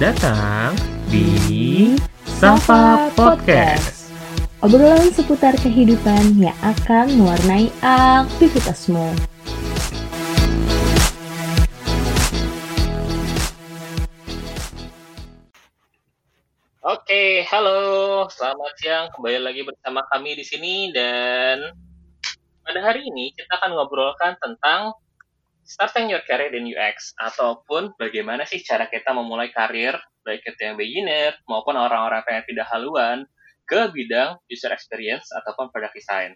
datang di Safa Podcast. Obrolan seputar kehidupan yang akan mewarnai aktivitasmu. Oke, halo, selamat siang. Kembali lagi bersama kami di sini dan pada hari ini kita akan ngobrolkan tentang starting your career in UX ataupun bagaimana sih cara kita memulai karir baik itu yang beginner maupun orang-orang yang tidak haluan ke bidang user experience ataupun product design.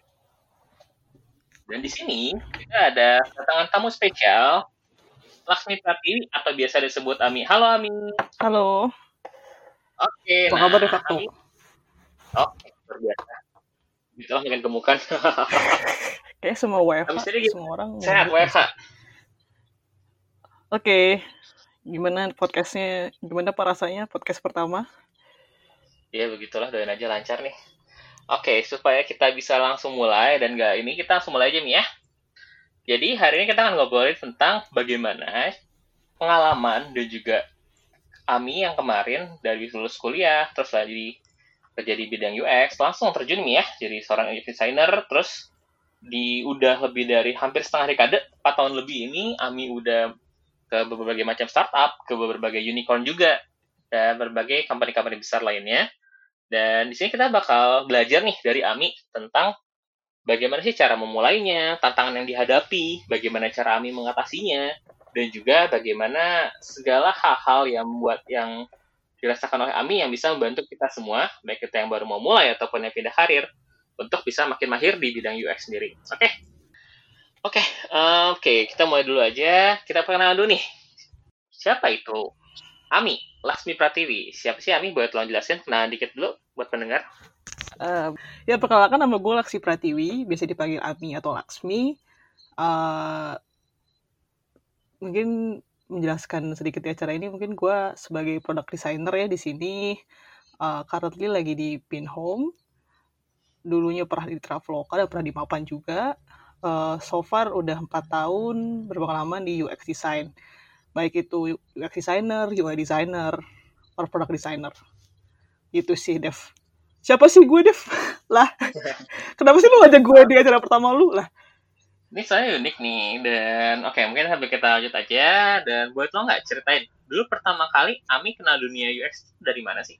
Dan di sini kita ada kedatangan tamu spesial Laksmi Pratiwi atau biasa disebut Ami. Halo Ami. Halo. Oke, Apa kabar, Dek, aku? Ami- Oke, luar biasa. Itulah makin gemukan. Kayak semua WFH, semua orang. Sehat WFH. Oke. Gimana podcastnya? Gimana pak rasanya podcast pertama? Ya begitulah, doain aja lancar nih. Oke, supaya kita bisa langsung mulai dan nggak ini kita langsung mulai aja nih ya. Jadi hari ini kita akan ngobrolin tentang bagaimana pengalaman dan juga Ami yang kemarin dari lulus kuliah terus lagi kerja di bidang UX langsung terjun nih ya jadi seorang UX designer terus di udah lebih dari hampir setengah dekade 4 tahun lebih ini Ami udah ke berbagai macam startup ke berbagai unicorn juga dan berbagai company-company besar lainnya dan di sini kita bakal belajar nih dari Ami tentang bagaimana sih cara memulainya, tantangan yang dihadapi, bagaimana cara Ami mengatasinya, dan juga bagaimana segala hal-hal yang membuat yang dirasakan oleh Ami yang bisa membantu kita semua, baik kita yang baru mau mulai ataupun yang pindah karir, untuk bisa makin mahir di bidang UX sendiri. Oke? Oke, eh, oke, kita mulai dulu aja. Kita perkenalan dulu nih. Siapa itu? Ami, Laksmi Pratiwi. Siapa sih Ami? Boleh tolong jelasin? Nah, dikit dulu buat pendengar. Eh, ya perkenalkan nama gue Laksi Pratiwi, biasa dipanggil Ami atau Laksmi. Eh, mungkin menjelaskan sedikit ya acara ini, mungkin gue sebagai product designer ya di sini. eh, currently lagi di Pinhome. Dulunya pernah di Traveloka dan pernah di Mapan juga. Eh, so far udah empat tahun berpengalaman di UX design. Baik itu UX designer, UI designer, or product designer. Itu sih, Dev. Siapa sih gue, Dev? lah, kenapa sih lu ngajak gue di acara pertama lu? Lah, Ini saya unik nih, dan oke mungkin sambil kita lanjut aja, dan buat lo nggak ceritain, dulu pertama kali Ami kenal dunia UX dari mana sih?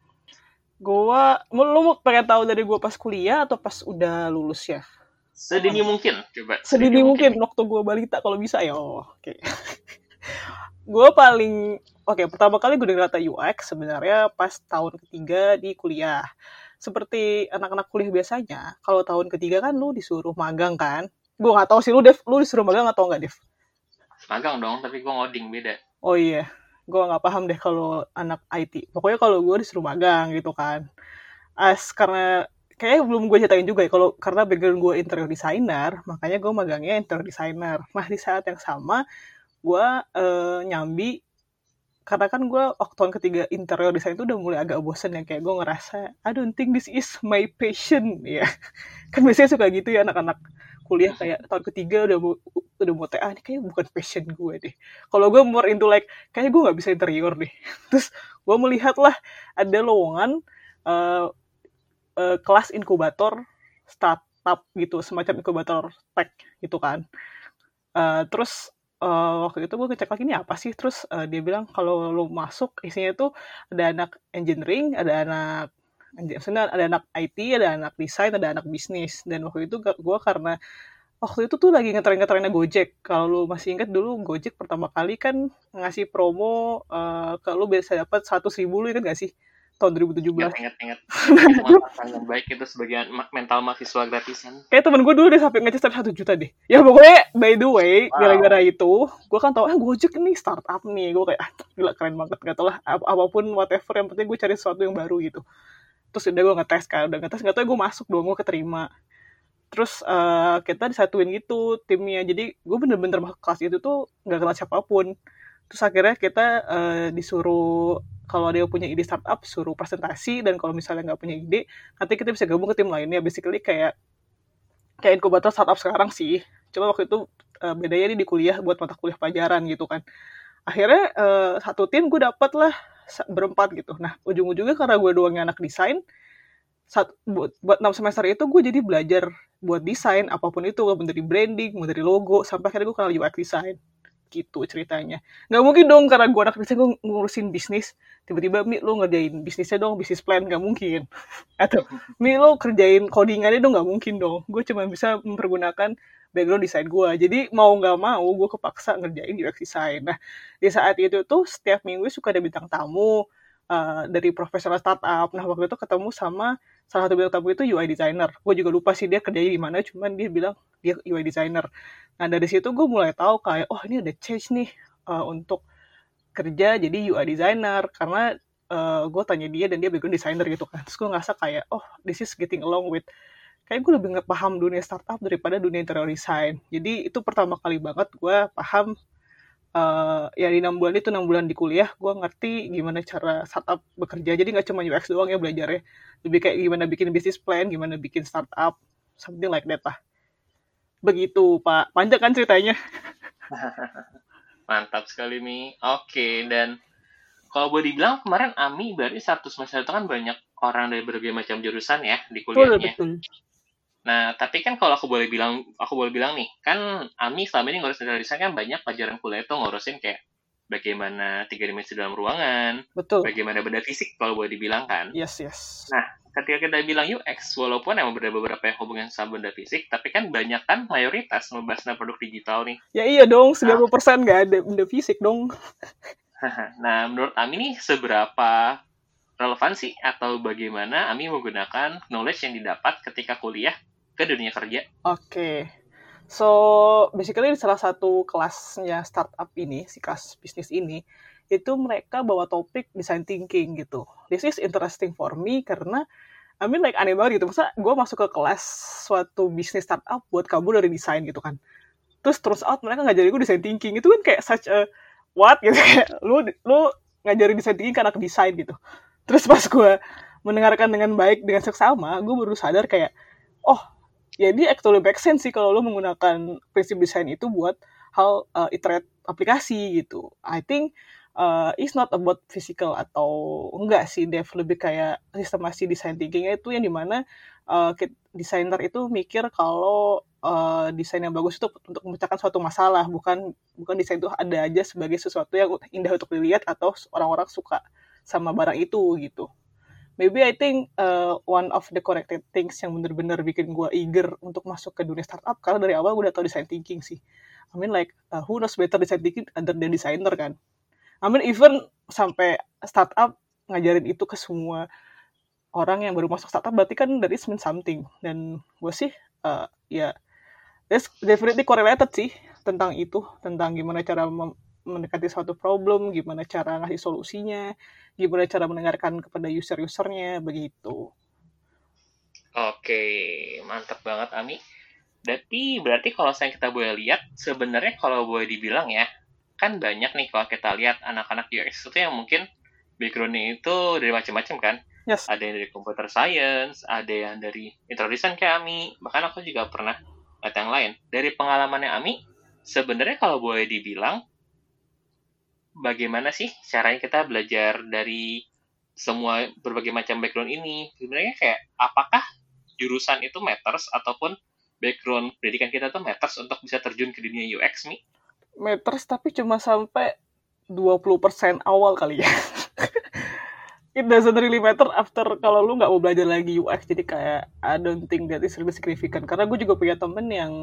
gue, lu mau pengen tahu dari gue pas kuliah atau pas udah lulus ya? Sedini mungkin, coba. Sedini mungkin waktu gue balita kalau bisa ya. Oh, Oke. gue paling oke pertama kali gue dengar kata UX sebenarnya pas tahun ketiga di kuliah. Seperti anak-anak kuliah biasanya, kalau tahun ketiga kan lu disuruh magang kan? Gue nggak tahu sih lu Dev, lu disuruh magang atau nggak Dev? Magang dong, tapi gue ngoding beda. Oh iya, gue nggak paham deh kalau anak IT. Pokoknya kalau gue disuruh magang gitu kan. As karena kayaknya belum gue ceritain juga ya. Kalau karena background gue interior designer, makanya gue magangnya interior designer. Nah di saat yang sama, gue eh, nyambi karena kan gue waktu tahun ketiga interior design itu udah mulai agak bosen ya kayak gue ngerasa I don't think this is my passion ya kan biasanya suka gitu ya anak-anak kuliah kayak tahun ketiga udah mau udah mau TA ini kayak bukan passion gue deh kalau gue more into like kayaknya gue nggak bisa interior deh terus gue melihat lah ada lowongan eh, eh, kelas inkubator startup gitu semacam inkubator tech gitu kan Eh, terus eh, waktu itu gue ngecek lagi ini apa sih terus eh, dia bilang kalau lo masuk isinya tuh ada anak engineering ada anak maksudnya ada anak IT ada anak desain ada anak bisnis dan waktu itu gue karena waktu itu tuh lagi ngetren-ngetrennya Gojek. Kalau lu masih ingat dulu Gojek pertama kali kan ngasih promo ke lu bisa dapat 100 ribu lu ingat gak sih? Tahun 2017. Ingat, ingat, ingat. Manfaat yang baik itu sebagai mental mahasiswa gratisan. Kayak temen gue dulu deh sampai ngecas sampai 1 juta deh. Ya pokoknya by the way, Wow. gara-gara itu, gue kan tau, ah Gojek nih startup nih. Gue kayak, ah, gila keren banget. Gak tau lah, ap- apa pun whatever, yang penting gue cari sesuatu yang baru gitu. Terus udah gue ngetes kan, udah ngetes, gak tau gue masuk dong, gue keterima. Terus eh, kita disatuin gitu timnya. Jadi gue bener-bener masuk kelas itu tuh gak kenal siapa pun. Terus akhirnya kita eh, disuruh kalau yang punya ide startup suruh presentasi dan kalau misalnya nggak punya ide nanti kita bisa gabung ke tim lainnya. Basically kayak kayak inkubator startup sekarang sih. Cuma waktu itu eh, bedanya di kuliah buat mata kuliah pelajaran gitu kan. Akhirnya eh, satu tim gue dapet lah berempat gitu. Nah ujung-ujungnya karena gue doangnya anak desain saat buat, buat 6 semester itu gue jadi belajar buat desain apa pun itu. Mau dari branding mau dari logo sampai akhirnya gue kenal UX design gitu ceritanya. Nggak mungkin dong karena gue anak desain gue ngurusin bisnis. Tiba-tiba mi lo ngerjain bisnisnya dong bisnis plan. Nggak mungkin. Atau mi lo kerjain codingannya dong. Nggak mungkin dong. Gue cuma bisa mempergunakan background desain gue jadi mau nggak mau gue kepaksa ngerjain UX design. Nah di saat itu tuh setiap minggu suka ada bintang tamu uh, dari profesional startup. Nah waktu itu ketemu sama salah satu bintang tamu itu UI designer. Gue juga lupa sih dia kerjanya di mana cuman dia bilang dia UI designer. Nah dari situ gue mulai tahu kayak oh ini ada change nih uh, untuk kerja jadi UI designer. Karena uh, gue tanya dia dan dia background designer gitu kan. Terus gue ngerasa kayak oh this is getting along with kayak gue lebih nggak paham dunia startup daripada dunia interior design. Jadi itu pertama kali banget gue paham uh, ya di enam bulan itu enam bulan di kuliah gue ngerti gimana cara startup bekerja. Jadi nggak cuma UX doang ya belajarnya. Lebih kayak gimana bikin bisnis plan gimana bikin startup something like that lah. Begitu pak. Panjang kan ceritanya? Mantap sekali Mi. Oke, dan kalau boleh dibilang kemarin Ami berarti satu semester itu kan banyak orang dari berbagai macam jurusan ya di betul kuliahnya. betul Nah, tapi kan kalau aku boleh bilang, aku boleh bilang nih, kan Ami selama ini ngurusin design kan banyak pelajaran kuliah itu ngurusin kayak bagaimana tiga dimensi dalam ruangan, betul bagaimana benda fisik kalau boleh dibilang kan. yes yes Nah, ketika kita bilang UX, walaupun emang ada beberapa yang hubungan sama benda fisik, tapi kan banyak kan mayoritas membahas tentang produk digital nih. ya iya dong 90% nggak ada benda fisik dong nah, menurut Ami nih seberapa relevansi atau bagaimana Ami menggunakan knowledge yang didapat ketika kuliah ke dunia kerja? Oke. So, basically di salah satu kelasnya startup ini, si kelas bisnis ini, itu mereka bawa topik design thinking gitu. This is interesting for me karena I mean like aneh banget gitu. Masa gue masuk ke kelas suatu bisnis startup buat kabur dari desain gitu kan. Terus terus out mereka ngajarin gue design thinking. Itu kan kayak such a what gitu lu lu ngajarin design thinking karena ke desain gitu. Terus pas gue mendengarkan dengan baik dengan seksama, gue baru sadar kayak oh ya ini actually make sense sih kalau lo menggunakan prinsip desain itu buat hal uh, iterate aplikasi gitu. I think uh, it's not about physical atau enggak sih Dev. Lebih kayak sistemasi design thinkingnya itu yang di mana uh, desainer itu mikir kalau uh, desain yang bagus itu untuk memecahkan suatu masalah. Bukan bukan desain itu ada aja sebagai sesuatu yang indah untuk dilihat atau orang-orang suka sama barang itu gitu maybe I think uh, one of the corrected things yang bener-bener bikin gue eager untuk masuk ke dunia startup karena dari awal gue udah tau design thinking sih. I mean like uh, who knows better design thinking other than designer kan. I mean even sampai startup ngajarin itu ke semua orang yang baru masuk startup berarti kan dari mean something dan gue sih uh, ya that's definitely correlated sih tentang itu tentang gimana cara mem- mendekati suatu problem, gimana cara ngasih solusinya, gimana cara mendengarkan kepada user-usernya, begitu. Oke, mantap banget Ami. Berarti berarti kalau saya kita boleh lihat sebenarnya kalau boleh dibilang ya, kan banyak nih kalau kita lihat anak-anak UX itu yang mungkin backgroundnya itu dari macam-macam kan. Yes. Ada yang dari computer science, ada yang dari intro design kayak Ami, bahkan aku juga pernah lihat yang lain. Dari pengalamannya Ami, sebenarnya kalau boleh dibilang bagaimana sih caranya kita belajar dari semua berbagai macam background ini? Sebenarnya kayak apakah jurusan itu matters ataupun background pendidikan kita tuh matters untuk bisa terjun ke dunia UX Mi? Matters tapi cuma sampai 20% awal kali ya. It doesn't really matter after kalau lu nggak mau belajar lagi UX jadi kayak I don't think that is really significant karena gue juga punya temen yang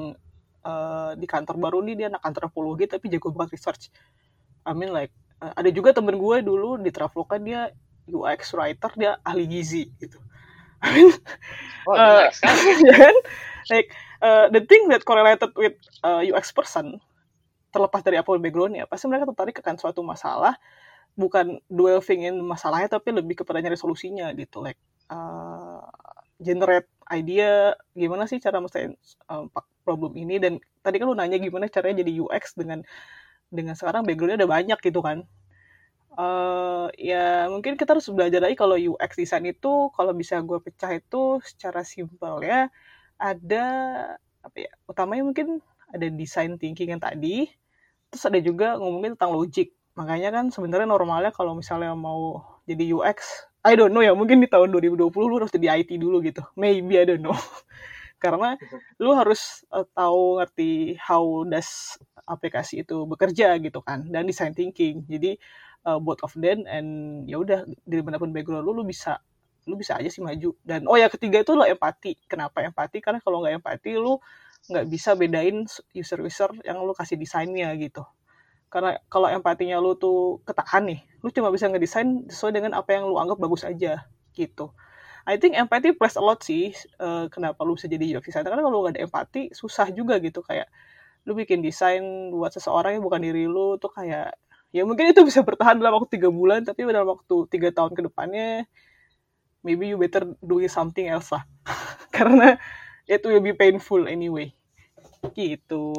uh, di kantor baru nih dia anak antropologi tapi jago banget research I mean like uh, ada juga temen gue dulu di Traveloka dia UX writer dia ahli gizi gitu. I mean, Oh, Uh, kan? Like uh, the thing that correlated with uh, UX person terlepas dari apa backgroundnya pasti mereka tertarik akan suatu masalah bukan delving in masalahnya tapi lebih kepada nyari solusinya gitu like uh, generate idea gimana sih cara menyelesaikan uh, problem ini dan tadi kan lu nanya gimana caranya jadi UX dengan dengan sekarang backgroundnya udah banyak gitu kan. Eh ya mungkin kita harus belajar lagi kalau UX design itu kalau bisa gue pecah itu secara simpel ya ada apa ya utamanya mungkin ada design thinking yang tadi terus ada juga ngomongin tentang logic. Makanya kan sebenarnya normalnya kalau misalnya mau jadi UX I don't know ya mungkin di tahun 2020 lu harus jadi IT dulu gitu. Maybe I don't know karena lu harus uh, tahu ngerti how does aplikasi itu bekerja gitu kan dan design thinking. Jadi uh, both of them and ya udah dari mana pun background lu lu bisa lu bisa aja sih maju. Dan oh ya ketiga itu lo empati. Kenapa empati? Karena kalau nggak empati lu nggak bisa bedain user-user yang lu kasih desainnya gitu. Karena kalau empatinya lu tuh ketahan nih lu cuma bisa ngedesain sesuai dengan apa yang lu anggap bagus aja gitu I think empathy plays a lot sih uh, kenapa lu bisa jadi UX designer karena kalau nggak ada empati susah juga gitu kayak lu bikin desain buat seseorang yang bukan diri lu tuh kayak ya mungkin itu bisa bertahan dalam waktu tiga bulan tapi dalam waktu tiga tahun ke depannya maybe you better doing something else lah. Karena it will be painful anyway. Gitu.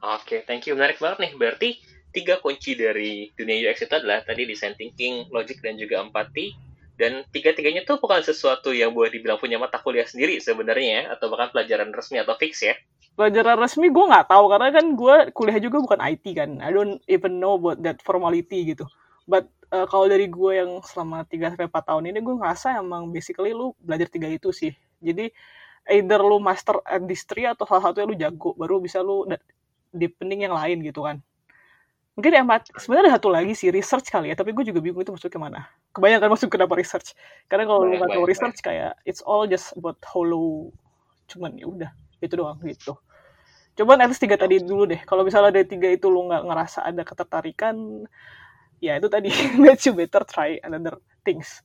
Oke okay, thank you. Menarik banget nih. Berarti tiga kunci dari dunia UX itu adalah tadi design thinking logic dan juga empati dan tiga-tiganya tuh bukan sesuatu yang boleh dibilang punya mata kuliah sendiri sebenarnya ya, atau bahkan pelajaran resmi atau fix ya pelajaran resmi gue nggak tahu karena kan gue kuliah juga bukan IT kan I don't even know about that formality gitu but uh, kalau dari gue yang selama 3 sampai 4 tahun ini gue ngerasa emang basically lu belajar tiga itu sih. Jadi either lu master three atau salah satu yang lu jago baru bisa lu deepening yang lain gitu kan. Mungkin yang sebenarnya ada satu lagi sih research kali ya, tapi gue juga bingung itu masuk ke mana. Kebanyakan masuk kenapa research. Karena kalau lu nggak tahu research kayak it's all just about hollow cuman ya udah itu doang gitu. Coba at least tiga tadi dulu deh. Kalau misalnya dari tiga itu lu nggak ngerasa ada ketertarikan, ya itu tadi that you better try another things.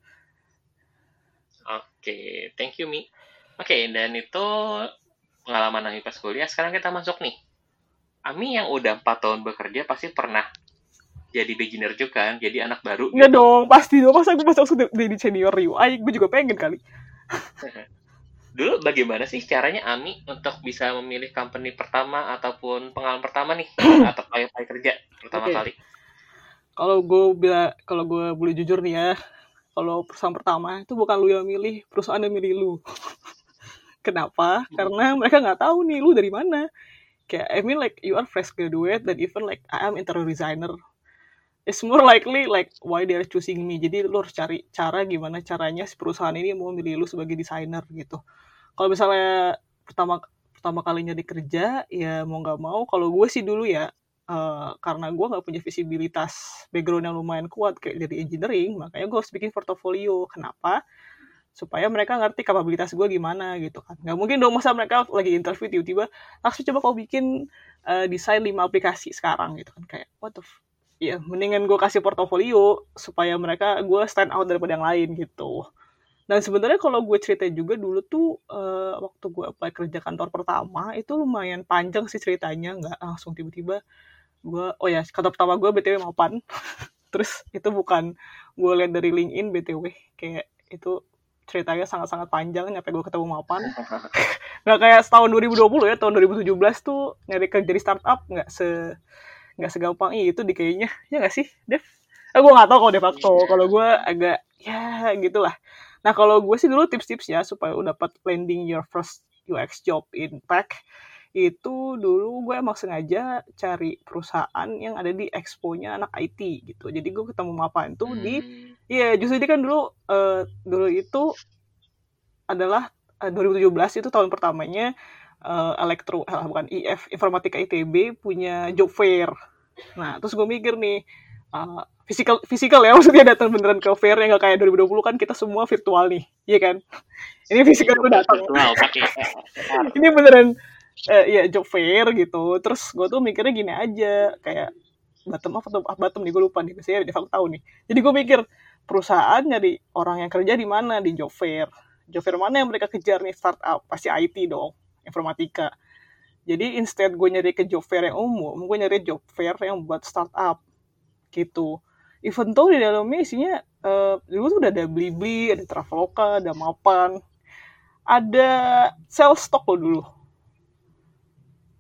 Oke, okay, thank you Mi. Oke, okay, dan itu pengalaman Ami pas kuliah. Sekarang kita masuk nih. Ami yang udah 4 tahun bekerja pasti pernah jadi beginner juga kan, jadi anak baru. Iya gitu. dong, pasti dong. Masa gue masuk jadi senior UI, gue juga pengen kali. Dulu bagaimana sih caranya Ami untuk bisa memilih company pertama ataupun pengalaman pertama nih atau kayak kerja pertama okay. kali? kalau gue bila kalau gue boleh jujur nih ya kalau perusahaan pertama itu bukan lu yang milih perusahaan yang milih lu kenapa hmm. karena mereka nggak tahu nih lu dari mana kayak I mean like you are fresh graduate dan even like I am interior designer. It's more likely like why they are choosing me. Jadi lu harus cari cara gimana caranya si perusahaan ini mau milih lu sebagai desainer gitu. Kalau misalnya pertama pertama kalinya dikerja ya mau nggak mau. Kalau gue sih dulu ya uh, karena gue nggak punya visibilitas background yang lumayan kuat kayak dari engineering makanya gue harus bikin portofolio. Kenapa supaya mereka ngerti kapabilitas gue gimana gitu kan. Nggak mungkin dong masa mereka lagi interview tiba-tiba langsung coba kau bikin uh, desain lima aplikasi sekarang gitu kan. Kayak what the f ya mendingan gue kasih portofolio supaya mereka gue stand out daripada yang lain gitu. Dan sebenarnya kalau gue cerita juga dulu tuh uh, waktu gue apply kerja kantor pertama itu lumayan panjang sih ceritanya nggak langsung tiba-tiba gue oh ya kata pertama gue btw mapan. Terus itu bukan gue lihat dari LinkedIn btw kayak itu ceritanya sangat-sangat panjang nyampe gue ketemu mapan nggak kayak tahun 2020 ya tahun 2017 tuh nyari kerja di startup nggak se nggak segampang itu di kayaknya ya nggak sih Dev eh, gue nggak tahu kalau de facto yeah. kalau gue agak ya gitulah nah kalau gue sih dulu tips-tipsnya supaya dapat landing your first UX job in tech itu dulu gue emang sengaja cari perusahaan yang ada di expo-nya anak IT gitu. Jadi gue ketemu Mapan tuh hmm. di iya yeah, justru dia kan dulu uh, dulu itu adalah uh, eh, 2017 itu tahun pertamanya uh, elektro eh, bukan IF Informatika ITB punya job fair. Nah, terus gue mikir nih uh, physical physical ya maksudnya datang beneran ke fair yang gak kayak 2020 kan kita semua virtual nih, iya kan? Ini physical gue datang. ini beneran eh, ya job fair gitu terus gue tuh mikirnya gini aja kayak bottom up atau ah, bottom nih gue lupa nih biasanya default tahu nih jadi gue mikir perusahaan nyari orang yang kerja di mana? Di job fair job fair mana yang mereka kejar nih? Startup pasti IT dong informatika. Jadi instead gue nyari ke job fair yang umum gue nyari job fair yang buat startup gitu. Even though di dalamnya isinya uh, dulu tuh udah ada Blibli, ada Traveloka, ada Mapan, ada sales stock loh dulu.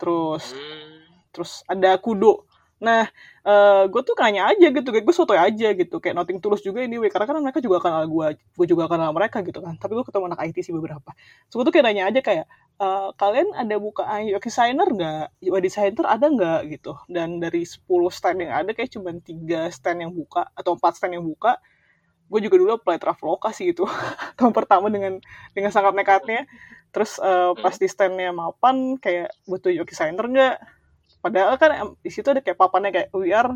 Terus hmm. terus ada kudo nah uh, eh, gue tuh kayaknya aja gitu kayak gue sotoy aja gitu kayak nothing tulus juga ini anyway. karena kan mereka juga kenal gue gue juga kenal mereka gitu kan tapi gue ketemu anak IT sih beberapa so gue tuh kayak nanya aja kayak "Eh, kalian ada bukaan UX designer nggak? UI designer ada nggak gitu? Dan dari 10 stand yang ada kayak cuma tiga stand yang buka atau empat stand yang buka. Gue juga dulu apply Traveloka sih itu tahun pertama dengan dengan sangat nekatnya. Terus eh, pas di standnya mapan kayak butuh UX designer nggak? Padahal kan di situ ada kayak papannya kayak we are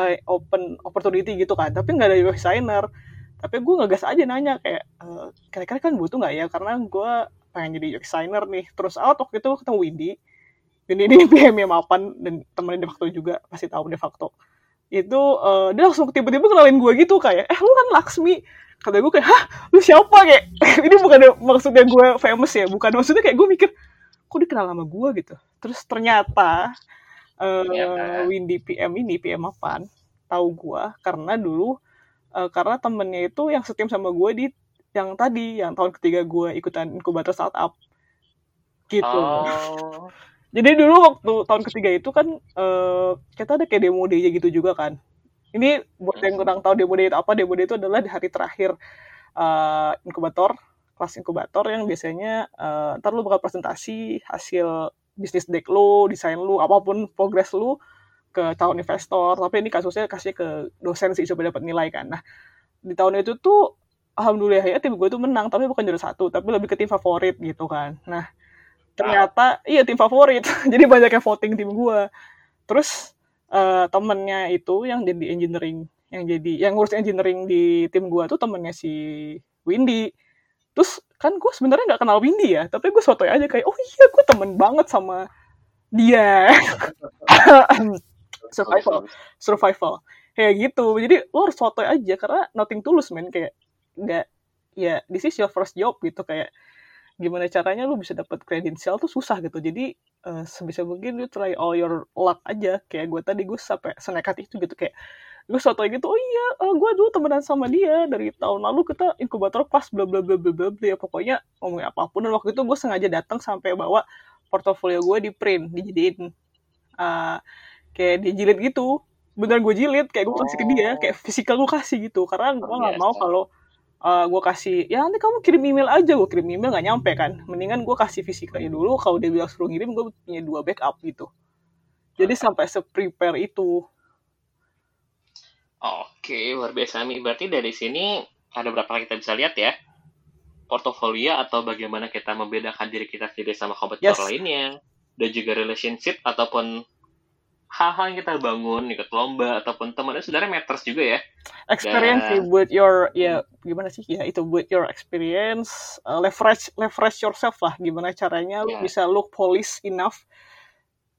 eh, open opportunity gitu kan, tapi nggak ada UX designer. Tapi gue ngegas aja nanya kayak eh, kira-kira kan butuh nggak ya? Karena gue pengen jadi UX designer nih. Terus out waktu itu ketemu Windy. Windy ini PM yang mapan dan temennya de facto juga pasti tahu de facto. Itu eh, dia langsung tiba-tiba kenalin gue gitu kayak, eh lu kan Laksmi. Kata gue kayak, hah lu siapa kayak? ini bukan maksudnya gue famous ya, bukan maksudnya kayak gue mikir, kok dia kenal sama gue gitu. Terus ternyata eh, Ternyata. Windy PM ini PM apaan? Tahu gue karena dulu eh, karena temennya itu yang setim sama gue di yang tadi yang tahun ketiga gue ikutan inkubator startup gitu. Oh. Jadi dulu waktu tahun ketiga itu kan eh, kita ada kayak demo day gitu juga kan. Ini buat yang kurang tahu demo day itu apa, demo day itu adalah di hari terakhir eh, inkubator, kelas inkubator yang biasanya eh, ntar lu bakal presentasi hasil bisnis deck lu, desain lu, apa pun progres lu ke calon investor. Tapi ini kasusnya kasih ke dosen sih supaya dapat nilai kan. Nah di tahun itu tuh alhamdulillah ya tim gue tuh menang tapi bukan juara satu tapi lebih ke tim favorit gitu kan. Nah ternyata iya tim favorit. Jadi banyak yang voting tim gue terus eh, temennya itu yang jadi engineering yang jadi yang ngurus engineering di tim gue tuh temennya si Windy terus kan gue sebenarnya nggak kenal Windy ya tapi gue sotoy aja kayak oh iya gue temen banget sama dia. Survival survival. kayak gitu. Jadi lo harus sotoy aja karena nothing tulus men. Kayak nggak ya this is your first job gitu. Kayak gimana caranya lu bisa dapat kredensial tuh susah gitu. Jadi eh, sebisa mungkin lu try all your luck aja. Kayak gue tadi gue sampai senekat itu gitu. Kayak gue sotoy gitu oh iya gue dulu temenan sama dia dari tahun lalu kita inkubator pas bla bla bla bla bla bla. Ya pokoknya ngomongin apa pun. Dan waktu itu gue sengaja datang sampai bawa portofolio gue di print dijadiin eh, kayak dijilid gitu. Beneran gue jilid kayak gue kasih ke dia Oh. kayak fisikal gue kasih gitu. Karena gue nggak mau kalau uh, gue kasih ya nanti kamu kirim email aja. Gue kirim email nggak nyampe kan. Mendingan gue kasih fisikalnya dulu. Kalau dia bilang suruh ngirim gue punya dua backup gitu. Jadi sampai se-prepare itu Oke, luar biasa Mi. Berarti dari sini ada berapa hal kita bisa lihat ya? Portofolio atau bagaimana kita membedakan diri kita sendiri sama kompetitor Yes. lainnya, dan juga relationship ataupun hal-hal yang kita bangun, ikut lomba ataupun teman itu sebenarnya matters juga ya. experience Dan- sih buat your ya gimana sih ya itu buat your experience uh, leverage leverage yourself lah gimana caranya lu Ya. bisa look police enough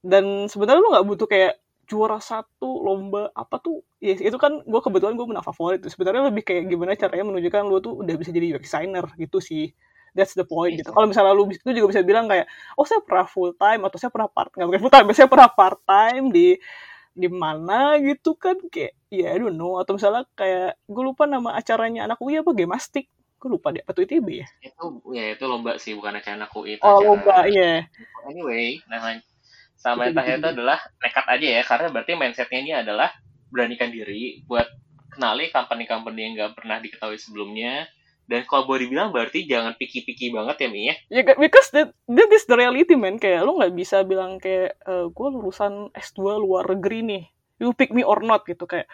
dan sebenarnya lu nggak butuh kayak juara satu lomba apa tuh? Ya itu kan gue kebetulan gue menang favorit sebenarnya lebih kayak gimana caranya menunjukkan lu tuh udah bisa jadi UX designer gitu sih. That's the point gitu. Gitu. kalau misalnya lu itu juga bisa bilang kayak oh saya pernah full time atau saya pernah part nggak bukan full time saya pernah part time di di mana gitu kan? Kayak ya I don't know. Atau misalnya kayak gue lupa nama acaranya anak UI apa Gemastik? Gue lupa deh. Apa tuh ITB ya? Itu ya itu lomba sih, bukan acara aku itu. oh acara- lomba iya. Anyway, nah sama yang terakhir itu adalah nekat aja ya, karena berarti mindsetnya ini adalah beranikan diri buat kenali company-company yang nggak pernah diketahui sebelumnya. Dan kalau boleh dibilang berarti jangan picky-picky banget ya Mi ya. ya kan, because that, that is the reality man. Kayak lu nggak bisa bilang kayak gue lulusan S2 luar negeri nih. You pick me or not gitu. Kayak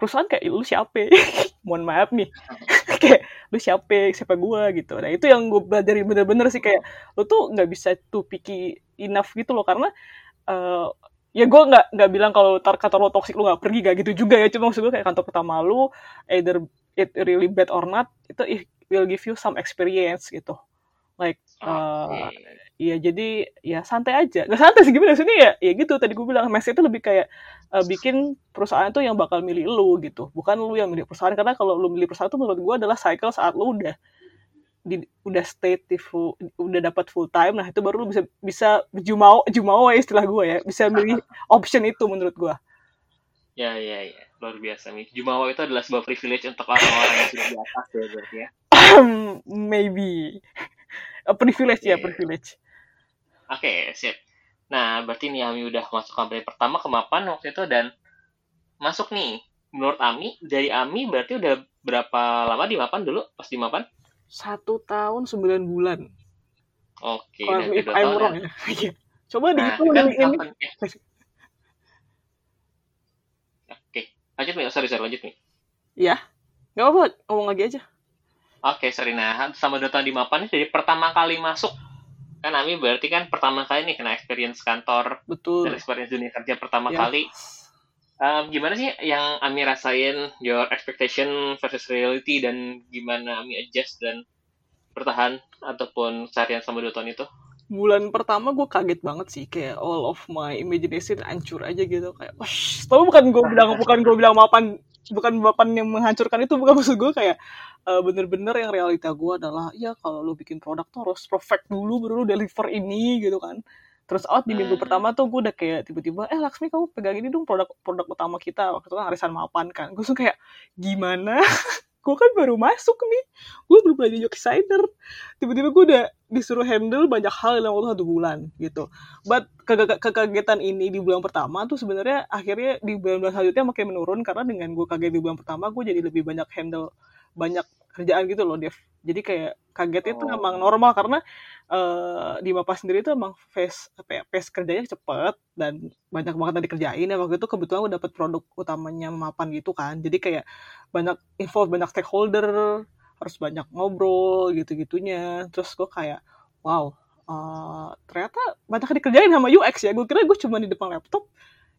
perusahaan kayak lu siapa? Mohon maaf nih kayak lu siapa? Siapa gua? gitu. Nah itu yang gue belajarin bener-bener sih. Kayak lu tuh nggak bisa too picky enough gitu loh. Karena eh, ya gue nggak nggak bilang kalau tar kantor lo toxic lu nggak pergi gak gitu juga ya cuma maksud gue kayak kantor pertama lu either it really bad or not itu it will give you some experience gitu like Oke. eh, Iya jadi ya santai aja. Gak santai sih gimana sini ya? Ya gitu tadi gue bilang mindset itu lebih kayak eh, bikin perusahaan tuh yang bakal milih lu gitu. Bukan lu yang milih perusahaan karena kalau lu milih perusahaan itu menurut gue adalah cycle saat lu udah di, udah stay di full, udah dapat full time nah itu baru lu bisa bisa jumau jumau ya istilah gue ya bisa milih option itu menurut gue Ya, ya, ya. Luar biasa Mi. Jumawa itu adalah sebuah privilege untuk orang-orang yang sudah di atas ya berarti ya. maybe a privilege ya Oke. privilege Oke, sip. Nah, berarti nih Ami udah masuk company pertama ke Mapan waktu itu dan masuk nih. Menurut Ami, dari Ami berarti udah berapa lama di Mapan dulu? Pas di Mapan? Satu tahun sembilan bulan Oke, Kalau udah if I'm wrong ya. ya. Iya. Coba Nah, dihitung kan dari ini. ya? Oke, lanjut nih. Sorry, sorry, lanjut nih. Ya, nggak apa-apa, ngomong lagi aja. Oke, sorry. Nah, sama dua tahun di Mapan ini jadi pertama kali masuk. Kan Ami berarti kan pertama kali nih kena experience kantor dan Betul. experience dunia kerja pertama Ya. kali. Um, gimana sih yang Ami rasain your expectation versus reality dan gimana Ami adjust dan bertahan ataupun seharian sama dua tahun itu? bulan pertama gue kaget banget sih kayak all of my imagination hancur aja gitu kayak wah tapi bukan gue bilang bukan gue bilang mapan bukan mapan yang menghancurkan itu bukan maksud gue kayak eh, bener-bener yang realita gue adalah ya kalau lu bikin produk tuh harus perfect dulu baru lu deliver ini gitu kan terus out di minggu Hmm. pertama tuh gue udah kayak tiba-tiba eh Laksmi kamu pegang ini dong produk produk utama kita. Waktu itu kan arisan mapan kan. Gue tuh kayak gimana? Gue kan baru masuk nih. Gue belum belajar UX designer tiba-tiba gue udah disuruh handle banyak hal dalam waktu satu bulan gitu. But ke- ke- kekagetan ini di bulan pertama tuh sebenarnya akhirnya di bulan-bulan selanjutnya makin menurun karena dengan gue kaget di bulan pertama gue jadi lebih banyak handle banyak kerjaan gitu loh Dev. Jadi kayak kagetnya itu Oh. emang normal karena eh, di Mapa sendiri itu emang face apa ya, pace kerjanya cepet dan banyak banget yang dikerjain ya waktu itu kebetulan gue dapet produk utamanya Mapan gitu kan. Jadi kayak banyak involve banyak stakeholder harus banyak ngobrol gitu-gitunya terus gue kayak wow eh, ternyata banyak yang dikerjain sama UX ya gue kira gue cuma di depan laptop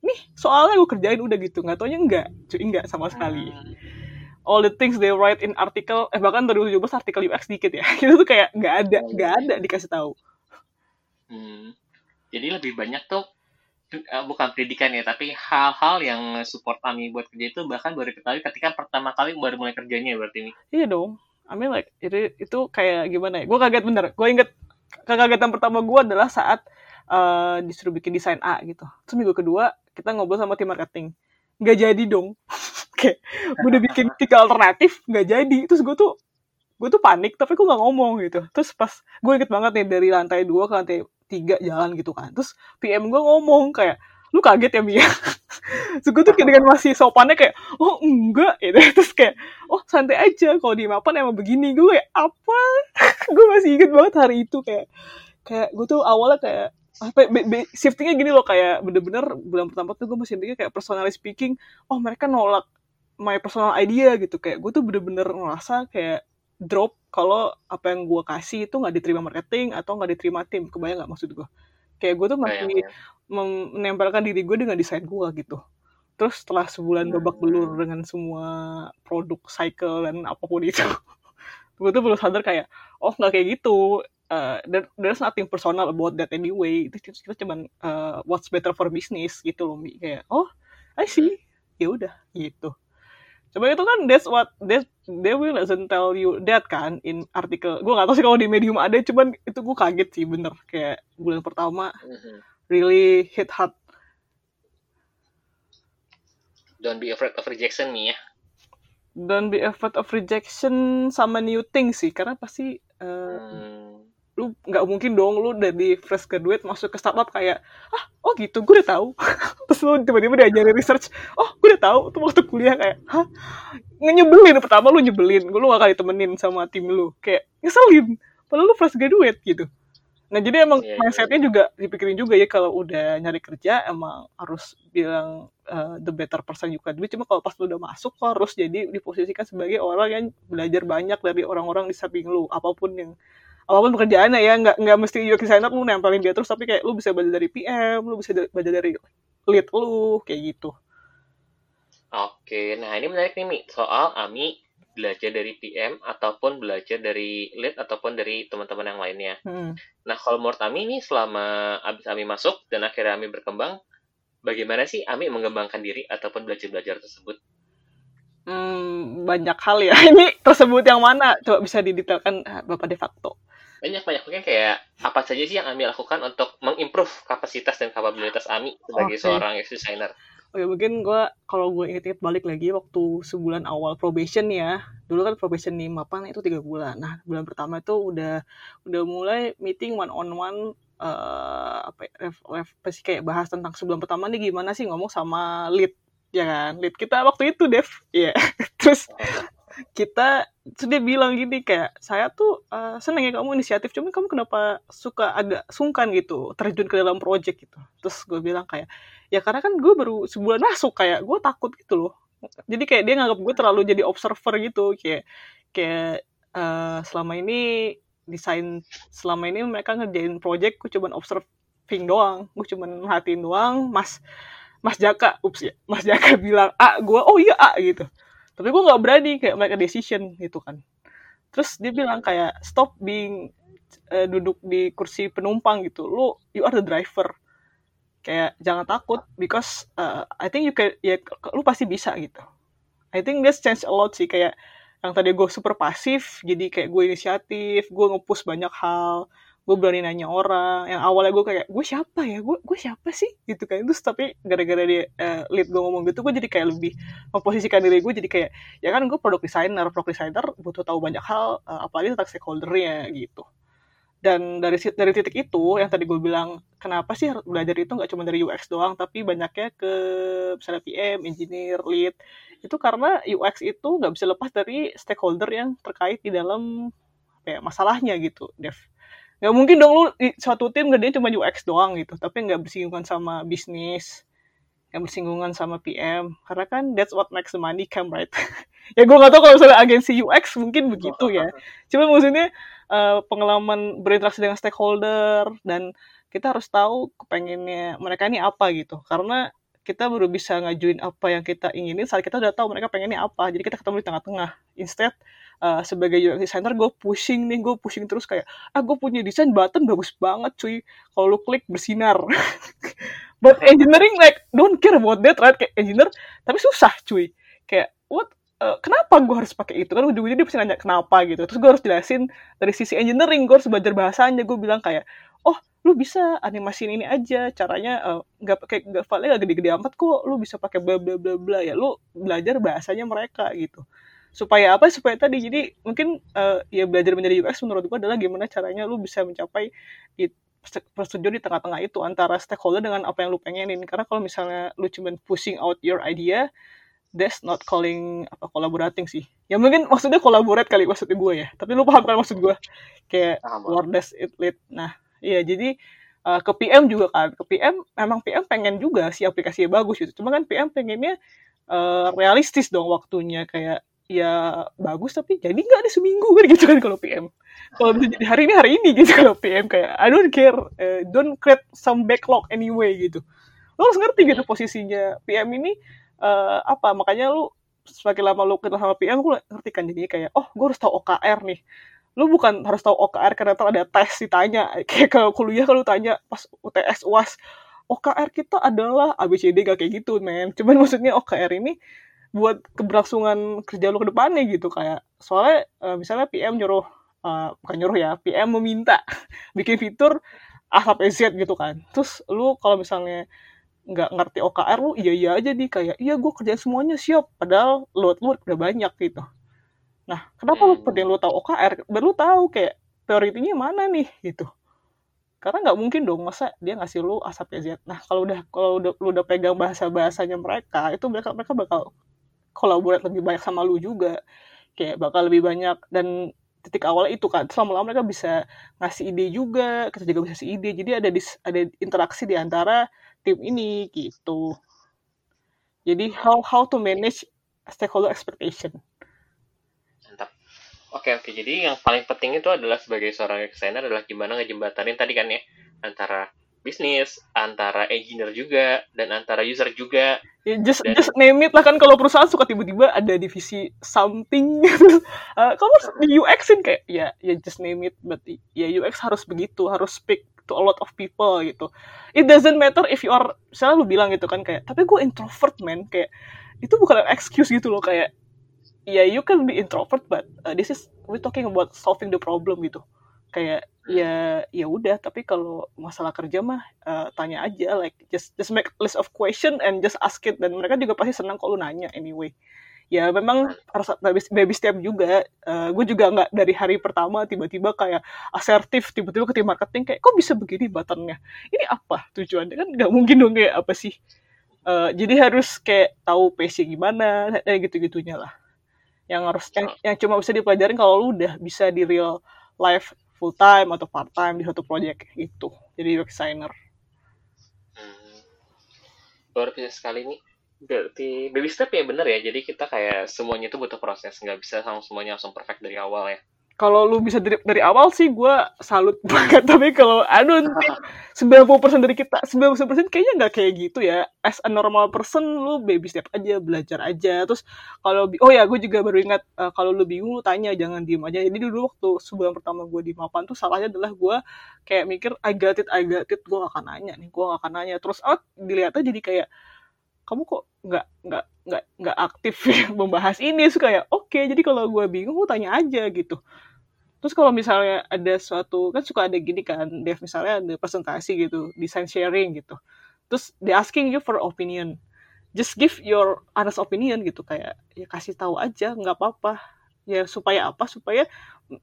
nih soalnya gue kerjain udah gitu nggak taunya enggak cuy enggak sama sekali Hmm. All the things they write in article eh bahkan 2017 artikel UX dikit ya. Itu tuh kayak nggak ada nggak ada dikasih tahu. Hmm. Jadi lebih banyak tuh eh, bukan pendidikan ya, tapi hal-hal yang support kami buat kerja itu bahkan baru diketahui ketika pertama kali baru mulai kerjanya berarti ini. iya dong. I mean like itu itu kayak gimana ya? Gue kaget bener. Gue inget kekagetan pertama gue adalah saat eh, disuruh bikin desain A gitu. Terus minggu kedua kita ngobrol sama tim marketing. Nggak jadi dong kayak gue udah bikin tiga alternatif nggak jadi. Terus gue tuh gue tuh panik tapi gue nggak ngomong gitu. Terus pas gue inget banget nih dari lantai dua ke lantai tiga jalan gitu kan. Terus PM gue ngomong kayak lu kaget ya Mia? Terus gue tuh dengan masih sopannya kayak oh enggak. Gitu. Terus kayak oh santai aja. Kalau di mapan emang begini. Gue kayak apa? Gue masih inget banget hari itu kayak kayak gue tuh awalnya kayak apa be- be- shiftingnya gini loh. Kayak bener-bener bulan pertama tuh gue masih mikir kayak personally speaking oh mereka nolak my personal idea gitu. Kayak gue tuh bener-bener ngerasa kayak drop kalau apa yang gue kasih itu nggak diterima marketing atau nggak diterima tim. Kebayang nggak maksud gue kayak gue tuh masih Kayak mem- menempelkan diri gue dengan desain gue gitu. Terus setelah sebulan babak belur dengan semua produk cycle dan apa pun itu gue tuh baru sadar kayak oh nggak kayak gitu. Uh, there, there's nothing personal about that anyway. Itu kita, kita cuman uh, what's better for business gitu loh Mi. kayak oh I see. Ya udah gitu coba itu kan that's what that they will doesn't tell you that kan in artikel gue nggak tahu sih kalau di medium ada cuman itu gue kaget sih bener kayak bulan pertama Mhm. really hit hard Don't be afraid of rejection nih ya. don't be afraid of rejection sama new things sih karena pasti uh, Hmm. Lu nggak mungkin dong lu dari fresh graduate masuk ke startup kayak ah oh gitu gue udah tahu. Terus lu tiba-tiba diajarin research oh gue udah tahu tuh waktu kuliah kayak hah? Nyebelin pertama lu nyebelin lu gak akan ditemenin sama tim lu kayak ngeselin padahal lu fresh graduate gitu. Nah jadi emang Iya, iya, mindsetnya juga dipikirin juga ya kalau udah nyari kerja emang harus bilang uh, the better person you can be cuma kalau pas lu udah masuk lo harus jadi diposisikan sebagai orang yang belajar banyak dari orang-orang di samping lu apa pun yang apa pun pekerjaannya ya nggak nggak mesti UX designer lu nempelin dia terus tapi kayak lu bisa belajar dari PM lu bisa belajar dari lead lu kayak gitu Oke, nah ini menarik nih Mi, soal Ami belajar dari PM ataupun belajar dari lead ataupun dari teman-teman yang lainnya. Hmm. Nah, kalau menurut Ami nih selama abis Ami masuk dan akhirnya Ami berkembang, bagaimana sih Ami mengembangkan diri ataupun belajar-belajar tersebut? Hmm, banyak hal ya ini tersebut yang mana coba bisa didetailkan ah, bapak de facto Banyak-banyak mungkin kayak apa saja sih yang Ami lakukan untuk mengimprove kapasitas dan kapabilitas Ami sebagai Oke. seorang UX designer? Oke, mungkin gue kalau gue inget-inget balik lagi waktu sebulan awal probation ya. Dulu kan probation di Mapan itu tiga bulan. Nah, bulan pertama itu udah udah mulai meeting one on one eh apa ya, ref, ref- apa sih kayak bahas tentang sebulan pertama nih gimana sih ngomong sama lead ya kan lead kita waktu itu Dev Iya terus kita dia bilang gini kayak saya tuh uh, seneng ya kamu inisiatif cuman kamu kenapa suka agak sungkan gitu terjun ke dalam project gitu. Terus gue bilang kayak ya karena kan gue baru sebulan masuk kayak gue takut gitu loh. Jadi kayak dia nganggap gue terlalu jadi observer gitu kayak kayak uh, selama ini desain selama ini mereka ngerjain project gue cuman observing doang gue cuman merhatiin doang. Mas mas Jaka ups ya mas Jaka bilang a gue oh iya a gitu tapi gue nggak berani kayak make a decision gitu kan. Terus dia bilang kayak stop being uh, duduk di kursi penumpang gitu. Lu you are the driver. Kayak jangan takut because uh, I think you can ya lu pasti bisa gitu. I think this change a lot sih. Kayak yang tadi gue super pasif jadi kayak gue inisiatif gue ngepush banyak hal gue berani nanya orang. Yang awalnya gue kayak gue siapa ya? Gue gue siapa sih? Gitu kan. Terus tapi gara-gara dia uh, lead gue ngomong gitu gue jadi kayak lebih memposisikan diri gue jadi kayak ya kan gue produk designer produk designer butuh tahu banyak hal uh, apalagi tentang stakeholdernya gitu. Dan dari dari titik itu yang tadi gue bilang kenapa sih belajar itu nggak cuma dari UX doang tapi banyaknya ke misalnya PM, engineer, lead? Itu karena UX itu nggak bisa lepas dari stakeholder yang terkait di dalam ya, masalahnya gitu Dev nggak mungkin dong lu di suatu tim ngerjain cuma UX doang gitu tapi nggak bersinggungan sama bisnis yang bersinggungan sama PM karena kan that's what makes the money come right? Ya gue gak tau kalau misalnya agensi UX mungkin begitu ya. Cuma maksudnya uh, pengalaman berinteraksi dengan stakeholder dan kita harus tahu kepengennya mereka ini apa gitu. Karena kita baru bisa ngajuin apa yang kita inginin saat kita udah tahu mereka pengennya apa jadi kita ketemu di tengah-tengah. Instead uh, sebagai UX designer gue pushing nih gue pushing terus kayak ah gue punya desain button bagus banget cuy. Kalau lu klik bersinar. But engineering like don't care about that right? Kayak engineer tapi susah cuy. Kayak what? Uh, kenapa gue harus pakai itu? Kan ujung-ujungnya dia pasti nanya kenapa? gitu. Terus gue harus jelasin dari sisi engineering gue harus belajar bahasanya. Gue bilang kayak oh lu bisa animasiin ini aja. Caranya nggak uh, pakai nggak file nggak gede-gede amat kok. Lu bisa pakai bla bla bla bla. Ya lu belajar bahasanya mereka gitu supaya apa? Supaya tadi jadi mungkin uh, ya belajar menjadi UX menurut gue adalah gimana caranya lu bisa mencapai di persetujuan di tengah-tengah itu antara stakeholder dengan apa yang lu pengenin. Karena kalau misalnya lu cuma pushing out your idea that's not calling apa collaborating sih. Ya mungkin maksudnya collaborate kali maksudnya gue ya. Tapi lu paham kan maksud gue kayak word does it lead. Nah iya jadi uh, ke PM juga kan. Ke PM memang PM pengen juga si aplikasinya bagus gitu. Cuma kan PM pengennya uh, realistis dong waktunya. Kayak ya bagus tapi jadi nggak ada seminggu gitu kan kalau PM kalau bisa jadi hari ini hari ini gitu kalau PM kayak I don't care uh, don't create some backlog anyway gitu. Lo harus ngerti gitu posisinya PM ini uh, apa makanya lu semakin lama lu kenal sama PM gue ngerti kan jadi kayak oh gue harus tahu OKR nih. Lu bukan harus tahu OKR karena tuh ada tes ditanya. Kayak kalau kuliah kalau tanya pas UTS UAS OKR kita adalah ABCD gak kayak gitu men. Cuman maksudnya OKR ini buat keberlangsungan kerja lu ke depannya gitu kayak soalnya uh, misalnya PM nyuruh uh, bukan nyuruh ya PM meminta bikin fitur A sampai Z gitu kan. Terus lu kalau misalnya nggak ngerti OKR lu iya iya aja nih kayak iya gue kerjain semuanya siap. Padahal load lu udah banyak gitu. Nah kenapa lu penting lu tahu OKR baru tahu kayak prioritinya mana nih gitu. Karena nggak mungkin dong masa dia ngasih lu asap Z. Nah kalau udah kalau udah lu udah pegang bahasa bahasanya mereka itu mereka mereka bakal kolaborate lebih banyak sama lu juga kayak bakal lebih banyak dan titik awal itu kan selama lama mereka bisa ngasih ide juga kita juga bisa ngasih ide jadi ada dis, ada interaksi di antara tim ini gitu. Jadi how how to manage stakeholder expectation. Mantap. Oke oke. Jadi yang paling penting itu adalah sebagai seorang desainer adalah gimana ngejembatanin tadi kan ya antara bisnis, antara engineer juga, dan antara user juga. Ya, just dan, just name it lah kan kalau perusahaan suka tiba-tiba ada divisi something uh, kamu di UX-in kayak ya ya just name it but ya UX harus begitu harus speak to a lot of people gitu. It doesn't matter if you are misalnya lu bilang gitu kan kayak tapi gue introvert man kayak itu bukan excuse gitu loh kayak ya yeah, you can be introvert but uh, this is we talking about solving the problem gitu. Kayak ya ya udah tapi kalau masalah kerja mah uh, tanya aja like just just make list of question and just ask it. Dan mereka juga pasti senang kalau nanya anyway. Ya memang harus baby, baby step juga uh, gue juga nggak dari hari pertama tiba-tiba kayak asertif tiba-tiba ke tim marketing kayak kok bisa begini buttonnya? Ini apa tujuannya? Kan nggak mungkin dong kayak apa sih. Uh, jadi harus kayak tahu pace gimana kayak gitu-gitunya lah. Yang harus yang, yang cuma bisa dipelajarin kalau lu udah bisa di real life full time atau part time di suatu project gitu jadi UX designer Hmm. Luar biasa sekali nih. Berarti baby step ya bener ya. Jadi kita kayak semuanya itu butuh proses. Nggak bisa langsung semuanya langsung perfect dari awal ya. Kalau lu bisa dari, dari awal sih gue salut banget. Tapi kalau I don't think 90% dari kita 90% kayaknya nggak kayak gitu ya. As a normal person lu baby step aja belajar aja. Terus kalau oh ya gue juga baru ingat eh, kalau lu bingung lu tanya jangan diem aja. Jadi dulu waktu sebulan pertama gue di mapan tuh salahnya adalah gue kayak mikir I got it I got it. Gue gak akan nanya nih gue gak akan nanya. Terus oh dilihatnya jadi kayak kamu kok nggak nggak nggak nggak aktif membahas ini? Terus kayak oke jadi kalau gue bingung lu tanya aja gitu Terus kalau misalnya ada suatu kan suka ada gini kan, Dev misalnya ada presentasi gitu, design sharing gitu. Terus they asking you for opinion. Just give your honest opinion gitu kayak ya kasih tahu aja nggak apa-apa. Ya supaya apa? Supaya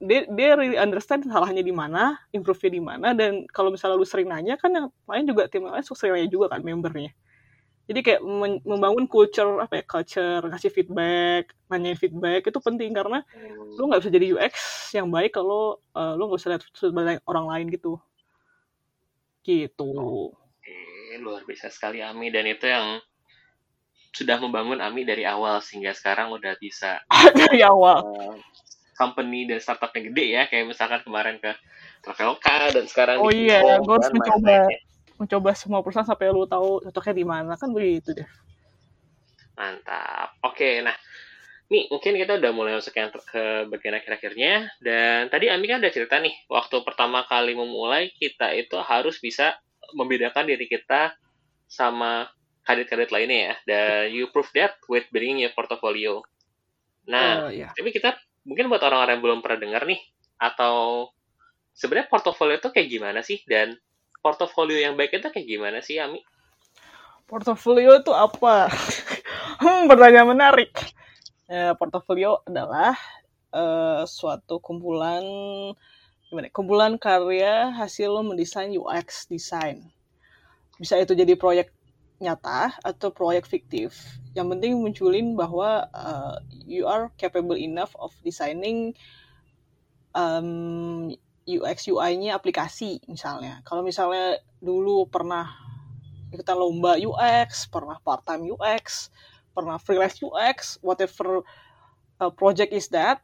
dia dia really understand salahnya di mana, improve-nya di mana dan kalau misalnya lu sering nanya kan yang lain juga tim lain sering nanya juga kan membernya. Jadi kayak membangun culture apa ya culture ngasih feedback, nanyain feedback itu penting karena lu nggak bisa jadi UX yang baik kalau uh, lu nggak bisa lihat sudut pandang orang lain gitu gitu Oke, luar biasa sekali Ami. Dan itu yang sudah membangun Ami dari awal sehingga sekarang udah bisa dari awal eh, company dan startup yang gede ya. Kayak misalkan kemarin ke Traveloka dan sekarang Oh iya, gua harus mencoba. lain-lainnya. Mencoba semua perusahaan sampai lu tahu cocoknya di mana kan begitu deh Mantap. Oke, nah nih mungkin kita udah mulai masuk yang ke bagian akhir-akhirnya. Dan tadi Ami kan udah cerita nih, waktu pertama kali memulai kita itu harus bisa membedakan diri kita sama kadit-kadit lainnya ya. Dan you prove that with bringing your portfolio. Nah, Eh, ya tapi kita mungkin buat orang-orang yang belum pernah dengar nih, atau sebenarnya portofolio itu kayak gimana sih? Dan portofolio yang baik itu kayak gimana sih, Ami? portofolio itu apa? Hmm pertanyaan menarik. Eh, portofolio adalah eh, suatu kumpulan gimana ya, kumpulan karya hasil lo mendesain UX design. Bisa itu jadi proyek nyata atau proyek fiktif. Yang penting munculin bahwa uh, you are capable enough of designing um, UX UI-nya aplikasi misalnya kalau misalnya dulu pernah ikutan lomba UX pernah part time UX pernah freelance UX whatever uh, project is that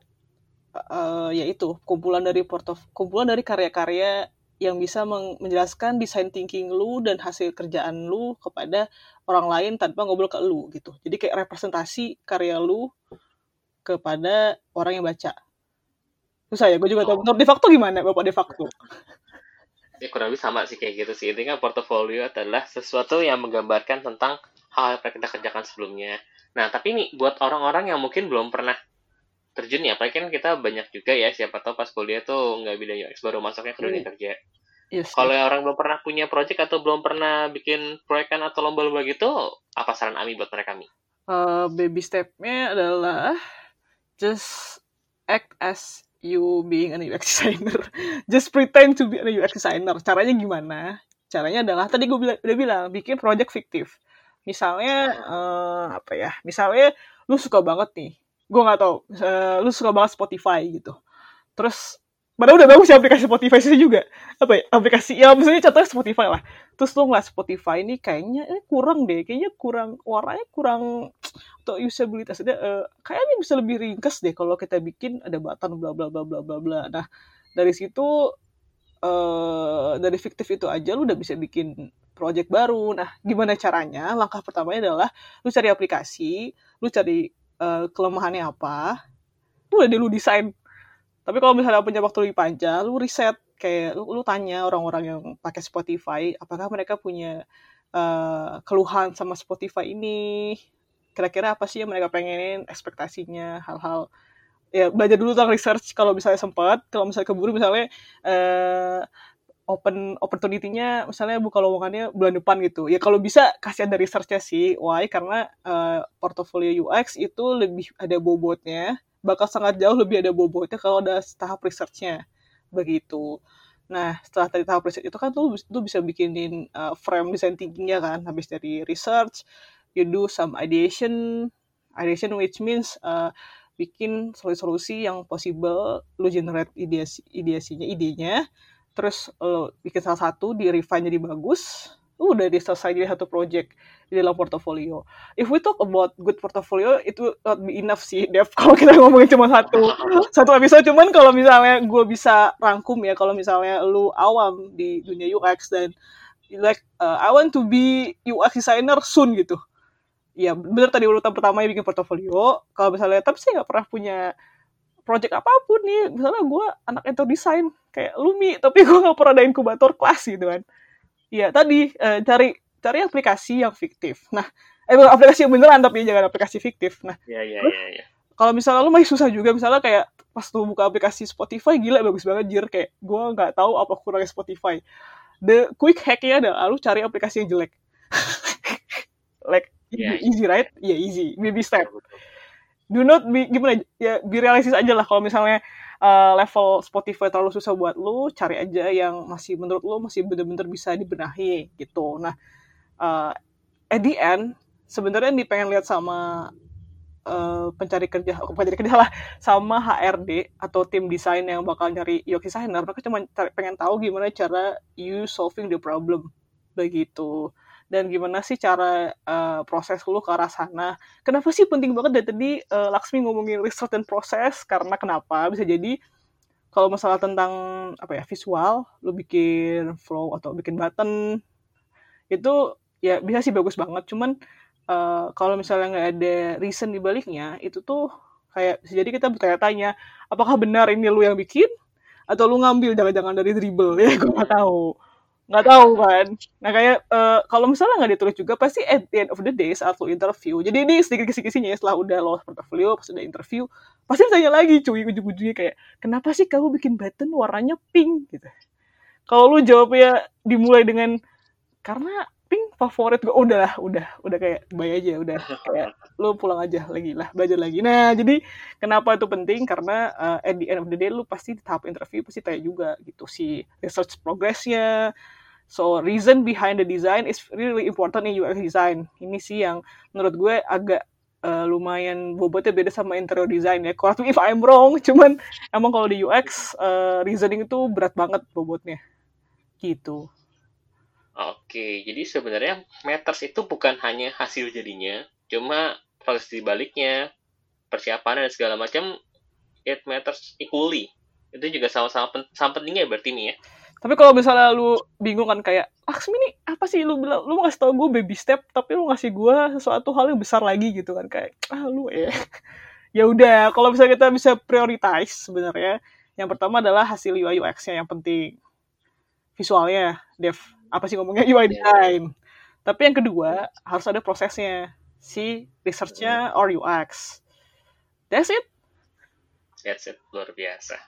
uh, yaitu kumpulan dari portof kumpulan dari karya-karya yang bisa menjelaskan design thinking lu dan hasil kerjaan lu kepada orang lain tanpa ngobrol ke lu gitu. Jadi kayak representasi karya lu kepada orang yang baca. Susah ya, gue juga tahu. Menurut de facto gimana, Bapak de facto? ya kurang lebih sama sih kayak gitu sih intinya portofolio adalah sesuatu yang menggambarkan tentang hal yang pernah kita kerjakan sebelumnya nah tapi nih buat orang-orang yang mungkin belum pernah terjun ya apalagi kan kita banyak juga ya siapa tahu pas kuliah tuh nggak bidang UX baru masuknya ke dunia Iya. kerja Yes. kalau yang orang belum pernah punya project atau belum pernah bikin proyekan atau lomba-lomba gitu apa saran Ami buat mereka Mi? Uh, baby step-nya adalah just act as you being a UX designer. just pretend to be a UX designer. Caranya gimana? Caranya adalah tadi gue bilang, udah bilang bikin project fiktif. Misalnya eh, apa ya? Misalnya lu suka banget nih. Gue nggak tahu. eh, lu suka banget Spotify gitu. Terus Padahal udah bagus ya aplikasi Spotify sih juga. Apa ya? Aplikasi, ya misalnya contohnya Spotify lah. Terus lu ngeliat Spotify ini kayaknya eh, kurang deh. Kayaknya kurang, warnanya kurang atau usabilitasnya eh, kayaknya bisa lebih ringkas deh kalau kita bikin ada button bla bla bla bla bla bla. Nah dari situ eh dari fiktif itu aja lu udah bisa bikin project baru. Nah gimana caranya? Langkah pertamanya adalah lu cari aplikasi, lu cari eh, kelemahannya apa, udah deh lu desain. Tapi kalau misalnya punya waktu lebih panjang, lu riset kayak lu, lu tanya orang-orang yang pakai Spotify, apakah mereka punya eh, keluhan sama Spotify ini? Kira-kira apa sih yang mereka pengenin, ekspektasinya, hal-hal ya belajar dulu tentang research kalau misalnya sempat, kalau misalnya keburu misalnya eh, open opportunity-nya misalnya buka lowongannya bulan depan gitu. Ya kalau bisa kasih ada research-nya sih. Why? Karena eh, portfolio UX itu lebih ada bobotnya, bakal sangat jauh lebih ada bobotnya kalau ada tahap research-nya. Begitu. Nah, setelah tadi tahap research itu kan tuh, tuh bisa bikinin uh, frame design thinking-nya kan. Habis dari research, you do some ideation. Ideation which means uh, bikin solusi-solusi yang possible lu generate ideasi ideasinya idenya terus lo bikin salah satu di refine jadi bagus udah dia selesai jadi satu project di dalam portofolio. If we talk about good portfolio itu not be enough sih Dev kalau kita ngomongin cuma satu. Satu episode cuman kalau misalnya gue bisa rangkum ya kalau misalnya lu awam di dunia UX dan like uh, I want to be UX designer soon gitu. Ya bener tadi urutan pertama yang bikin portofolio. Kalau misalnya tapi saya nggak pernah punya project apa pun nih. Misalnya gue anak intro design kayak Lumi tapi gue nggak pernah ada inkubator kelas gitu kan. Iya tadi uh, cari cari aplikasi yang fiktif. Nah, eh aplikasi yang beneran tapi jangan aplikasi fiktif. Nah, Iya, iya, iya. kalau misalnya lu masih susah juga misalnya kayak pas lu buka aplikasi Spotify gila bagus banget jir kayak gue nggak tahu apa kurangnya Spotify. The quick hacknya adalah lu cari aplikasi yang jelek. like Iya, easy right? Iya easy, baby step do not be gimana ya be realistis aja lah kalau misalnya uh, level Spotify terlalu susah buat lu cari aja yang masih menurut lu masih bener-bener bisa dibenahi gitu nah uh, at the end sebenarnya yang pengen lihat sama uh, pencari kerja oh, pencari kerja lah sama HRD atau tim desain yang bakal nyari UX designer mereka cuma pengen tahu gimana cara you solving the problem begitu. Dan gimana sih cara uh, proses lu ke arah sana? Kenapa sih penting banget dari tadi uh, Laksmi ngomongin research dan proses? Karena kenapa? Bisa jadi kalau masalah tentang apa ya visual lu bikin flow atau bikin button itu ya bisa sih bagus banget. Cuman uh, kalau misalnya nggak ada reason di baliknya itu tuh kayak bisa jadi kita bertanya-tanya apakah benar ini lu yang bikin? Atau lu ngambil jangan-jangan dari dribble? Ya gue nggak tahu. Nggak tahu kan. Nah kayak eh, kalau misalnya nggak ditulis juga pasti at the end of the day saat lu interview jadi ini sedikit kisi-kisinya ya setelah udah lolos portfolio pas udah interview pasti ditanya lagi cuy ujung-ujungnya kayak kenapa sih kamu bikin button warnanya pink? Gitu. Kalau lu jawabnya dimulai dengan karena pink favorit gue udah lah udah udah kayak bye aja udah kayak lu pulang aja lagi lah belajar lagi. Nah jadi kenapa itu penting? Karena uh, at the end of the day lu pasti di tahap interview pasti tanya juga gitu si research progressnya. So reason behind the design is really important in UX design. Ini sih yang menurut gue agak uh, lumayan bobotnya beda sama interior design ya. Correct me if I'm wrong cuman emang kalau di UX uh, reasoning itu berat banget bobotnya. Gitu Oke, jadi sebenarnya matters itu bukan hanya hasil jadinya, cuma proses di baliknya, persiapan dan segala macam, it matters equally. Itu juga sama-sama pen sama pentingnya berarti nih ya. Tapi kalau misalnya lu bingung kan kayak, Laksmi nih apa sih lu bilang, lu mau kasih tau gue baby step, tapi lu ngasih gue sesuatu hal yang besar lagi gitu kan kayak, ah lu ya. ya udah, kalau misalnya kita bisa prioritize sebenarnya, yang pertama adalah hasil UI UX-nya yang penting. Visualnya, Dev, apa sih ngomongnya UI design. Tapi yang kedua, harus ada prosesnya, si research-nya or UX. That's it. That's it, luar biasa.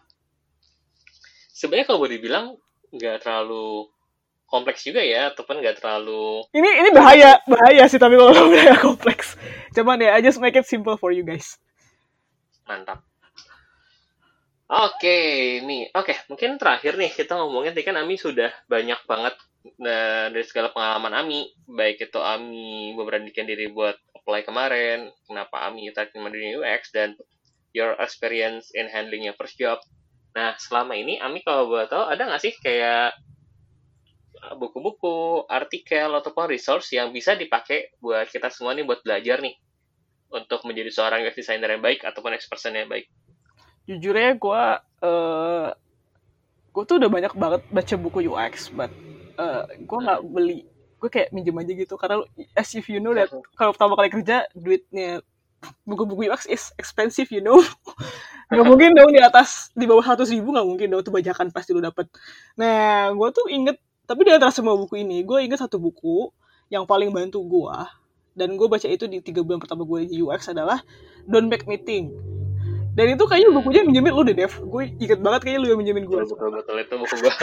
Sebenarnya kalau boleh dibilang nggak terlalu kompleks juga ya, ataupun nggak terlalu Ini ini bahaya, bahaya sih tapi kalau udah kompleks. Cuman ya, I just make it simple for you guys. mantap. Oke, nih, oke, mungkin terakhir nih kita ngomongin tadi kan Ami sudah banyak banget nah, dari segala pengalaman Ami, baik itu Ami memberanikan diri buat apply kemarin, kenapa Ami tertarik dunia UX dan your experience in handling your first job. Nah, selama ini Ami kalau boleh tahu ada nggak sih kayak buku-buku, artikel ataupun resource yang bisa dipakai buat kita semua nih buat belajar nih untuk menjadi seorang UX designer yang baik ataupun UX person yang baik. Jujurnya gue, uh, gue tuh udah banyak banget baca buku UX, but uh, gue nggak beli. Gue kayak minjem aja gitu karena as if you know that kalau pertama kali kerja duitnya buku-buku UX is expensive, you know. Gak mungkin dong di atas di bawah 100 ribu gak mungkin dong itu bajakan pasti lu dapet. Nah, gue tuh inget tapi di antara semua buku ini, gue inget satu buku yang paling bantu gue dan gue baca itu di tiga bulan pertama gue di UX adalah Don't Make Me Think. Dan itu kayaknya bukunya minjemin lu deh, Dev. Gue inget banget kayaknya lu yang minjemin gue. Betul betul itu buku gua.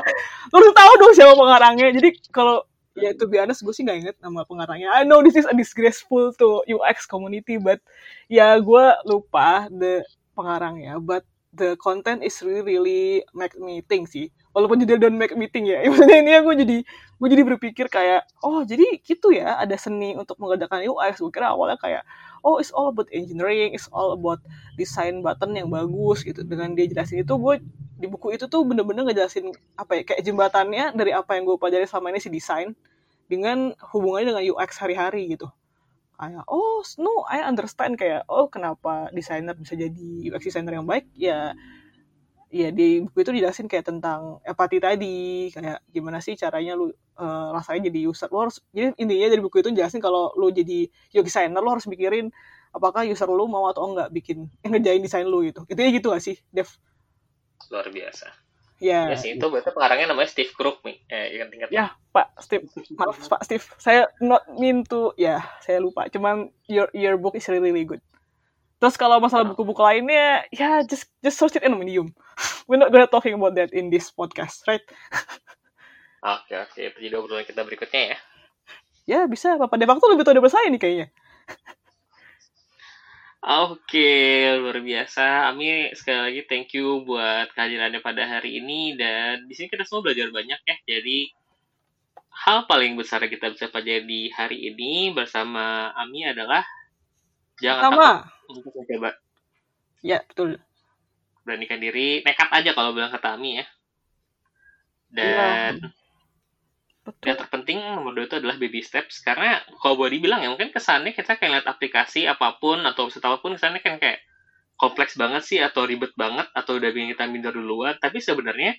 Lu tahu dong siapa pengarangnya. Jadi kalau ya itu biasa gue sih nggak inget nama pengarangnya. I know this is a disgraceful to UX community, but ya gue lupa the pengarangnya. But the content is really really make me think sih. Walaupun judul don't make meeting ya. Maksudnya ini gue jadi gue jadi berpikir kayak oh jadi gitu ya ada seni untuk mengerjakan UX gue kira awalnya kayak oh it's all about engineering it's all about desain button yang bagus gitu. Dengan dia jelasin itu gue di buku itu tuh bener-bener ngejelasin apa ya kayak jembatannya dari apa yang gue pelajari selama ini si desain dengan hubungannya dengan UX hari-hari gitu. Kayak oh no I understand kayak oh kenapa desainer bisa jadi UX designer yang baik? Ya ya di buku itu dijelasin kayak tentang empati tadi kayak gimana sih caranya lu uh, rasanya jadi user. Lu harus jadi intinya dari buku itu jelasin kalau lu jadi UX designer lu harus mikirin apakah user lu mau atau enggak bikin ngejain desain lu gitu. Intinya gitu gak sih Dev? Luar biasa. Ya. Ya sih itu berarti pengarangnya namanya Steve Crook nih. Eh ingat ingat. Ya Pak Steve maaf Pak Steve. Saya not mean to ya saya lupa. Cuman your your book is really, really good terus kalau masalah buku-buku lainnya ya just just search it in Medium. We're not gonna talking about that in this podcast right? Oke oke. Itu jadi obrolan kita berikutnya ya. Ya bisa. Bapak Debak tuh lebih tahu daripada saya nih kayaknya. Oke, luar biasa. Ami sekali lagi thank you buat kehadirannya pada hari ini. Dan di sini kita semua belajar banyak ya. Jadi hal paling besar yang kita bisa pelajari di hari ini bersama Ami adalah jangan Sama. takut. Untuk mencoba. ya betul. Beranikan diri, nekat aja kalau bilang kata Ami ya. Dan betul yang terpenting nomor dua itu adalah baby steps. Karena kalau boleh dibilang ya mungkin kesannya kita kayak lihat aplikasi apa pun atau website apa pun kesannya kan kayak kompleks banget sih atau ribet banget atau udah bikin kita minder duluan. Tapi sebenarnya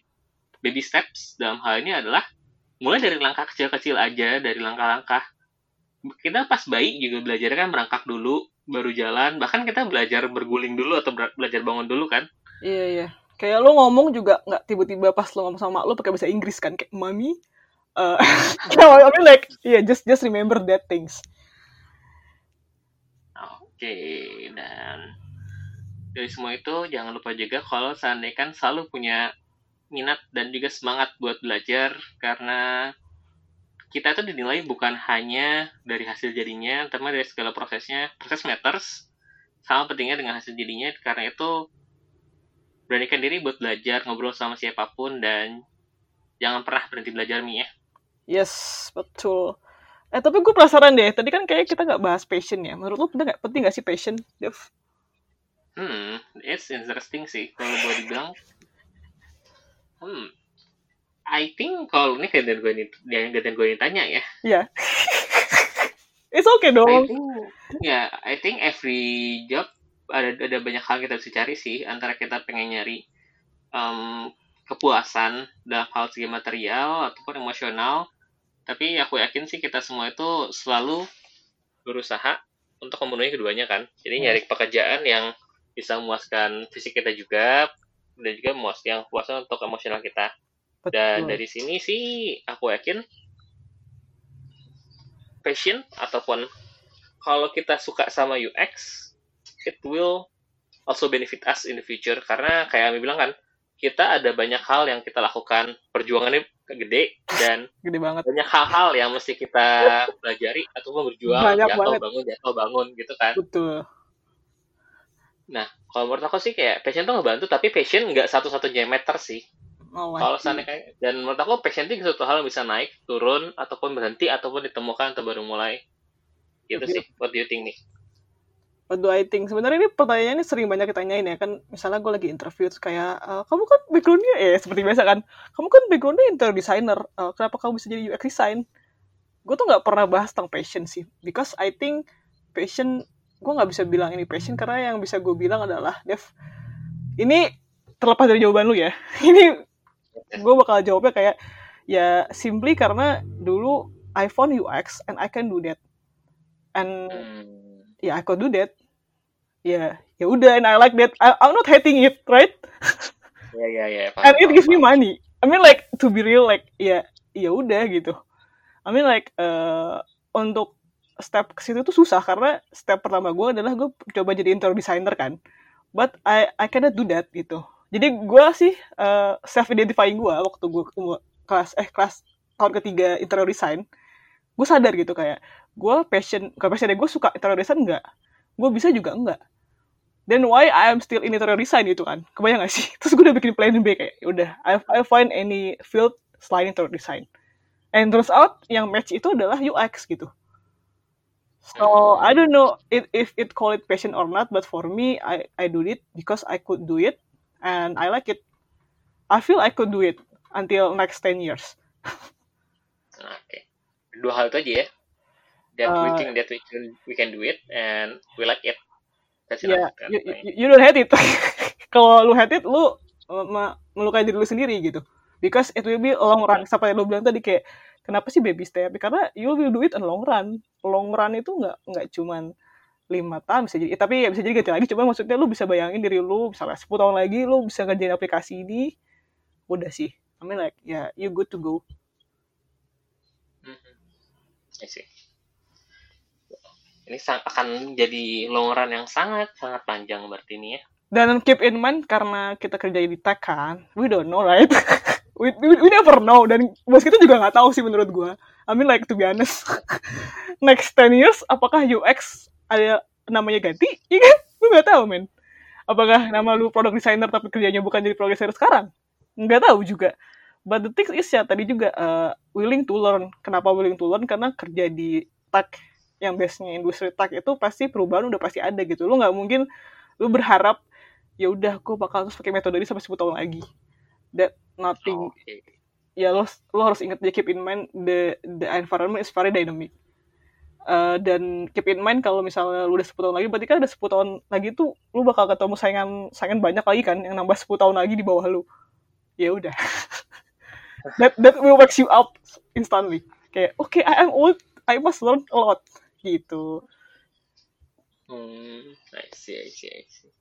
baby steps dalam hal ini adalah mulai dari langkah kecil-kecil aja dari langkah-langkah kita pas bayi juga belajar kan merangkak dulu baru jalan. Bahkan kita belajar berguling dulu atau belajar bangun dulu kan. Iya iya. Kayak lo ngomong juga nggak tiba-tiba pas lo ngomong sama lo pakai bahasa Inggris kan kayak mami? Uh, I mean like yeah just just remember that things. Oke, dan dari semua itu jangan lupa juga kalau seandainya kan selalu punya minat dan juga semangat buat belajar. Karena kita itu dinilai bukan hanya dari hasil jadinya, tapi dari segala prosesnya. Proses matters, sama pentingnya dengan hasil jadinya, karena itu beranikan diri buat belajar, ngobrol sama siapa pun, dan jangan pernah berhenti belajar, Mi ya. yes betul eh tapi gue penasaran deh tadi kan kayak kita nggak bahas passion ya menurut lo penting nggak penting nggak sih passion Dev Hmm, it's interesting sih kalau boleh dibilang. Hmm, I think kalau ini gantian gue ini, gantian gue ini tanya ya. ya it's okay I dong think, ya, I think every job ada ada banyak hal kita bisa cari sih antara kita pengen nyari em, kepuasan dalam hal segi material ataupun emosional. Tapi aku yakin sih kita semua itu selalu berusaha untuk memenuhi keduanya kan. Jadi nyari pekerjaan yang bisa memuaskan fisik kita juga dan juga memuas yang puaskan untuk emosional kita. Dan Betul. dari sini sih aku yakin passion ataupun kalau kita suka sama UX, it will also benefit us in the future karena kayak Ami bilang kan, kita ada banyak hal yang kita lakukan perjuangannya gede dan gede banget banyak hal-hal yang mesti kita pelajari ataupun berjuang Banyak jatuh banget. bangun jatuh bangun gitu kan. betul Nah kalau menurut aku sih kayak passion tuh ngebantu tapi passion nggak satu-satunya yang matter sih. Oh, Kalau kayak dan menurut aku passion itu suatu hal yang bisa naik, turun ataupun berhenti ataupun ditemukan atau baru mulai. Gitu sih. What do you think nih? What do I think? Sebenarnya ini pertanyaannya sering banyak ditanyain ya kan. Misalnya gue lagi interview terus kayak, "Eh, kamu kan backgroundnya eh seperti biasa kan. Kamu kan backgroundnya interior designer. Eh, kenapa kamu bisa jadi UX design? Gue tuh nggak pernah bahas tentang passion sih. Because I think passion, gue nggak bisa bilang ini passion karena yang bisa gue bilang adalah, Dev, ini terlepas dari jawaban lu ya. ini gue bakal jawabnya kayak, ya simply karena dulu I found UX and I can do that. And Hmm. ya I could do that. Ya ya udah and I like that. I, I'm not hating it right? Ya ya ya. paham, and it gives me money. I mean like to be real like ya ya udah gitu. I mean like eh, untuk step ke situ tuh susah karena step pertama gue adalah gue coba jadi interior designer kan. But I I cannot do that gitu jadi gue sih self identifying gue waktu gue kelas eh kelas tahun ketiga interior design gue sadar gitu kayak gue passion gak passion gue suka interior design enggak gue bisa juga enggak then why I am still in interior design gitu kan? Kebayang gak sih? Terus gue udah bikin plan B kayak udah I I find any field selain interior design. And turns out yang match itu adalah UX gitu. So I don't know if it call it passion or not but for me I I do it because I could do it and I like it I feel I could do it until next 10 years Oke. Dua hal itu aja ya. That we Uh, think that we can we can do it and we like it. That's enough. kan? you, you, you don't hate it kalau lu hate it lu uh, me- melukai diri lu sendiri gitu because it will be a long run sampai lu bilang tadi kayak kenapa sih baby step karena you will do it in long run long run itu nggak nggak cuman lima tahun bisa jadi eh, tapi ya bisa jadi ganti lagi cuma maksudnya lu bisa bayangin diri lu misalnya 10 tahun lagi lu bisa ngerjain aplikasi ini udah sih I mean like ya you good to go Mhm. I see. Ini akan jadi long run yang sangat sangat panjang berarti ini ya. dan keep in mind karena kita kerja di tech kan we don't know right we, we, we never know dan bos kita juga nggak tahu sih menurut gua I mean like to be honest next 10 years apakah UX ada namanya ganti iya kan? Gue nggak tahu men. Apakah nama lu product designer tapi kerjanya bukan jadi product designer sekarang? Nggak tahu juga. But the thing is ya tadi juga uh, willing to learn. Kenapa willing to learn? Karena kerja di tech yang base-nya industri tech itu pasti perubahan udah pasti ada gitu. Lu nggak mungkin lu berharap ya udah gue bakal terus pakai metode ini sampai 10 tahun lagi. That nothing. Oke. ya lo lo harus ingat ya keep in mind the the environment is very dynamic Eh, dan keep in mind kalau misalnya lu udah 10 tahun lagi berarti kan udah 10 tahun lagi tuh lu bakal ketemu saingan saingan banyak lagi kan yang nambah 10 tahun lagi di bawah lu ya udah that that will wakes you up instantly kayak oke I am old I must learn a lot gitu Hmm, I see, I see, I see.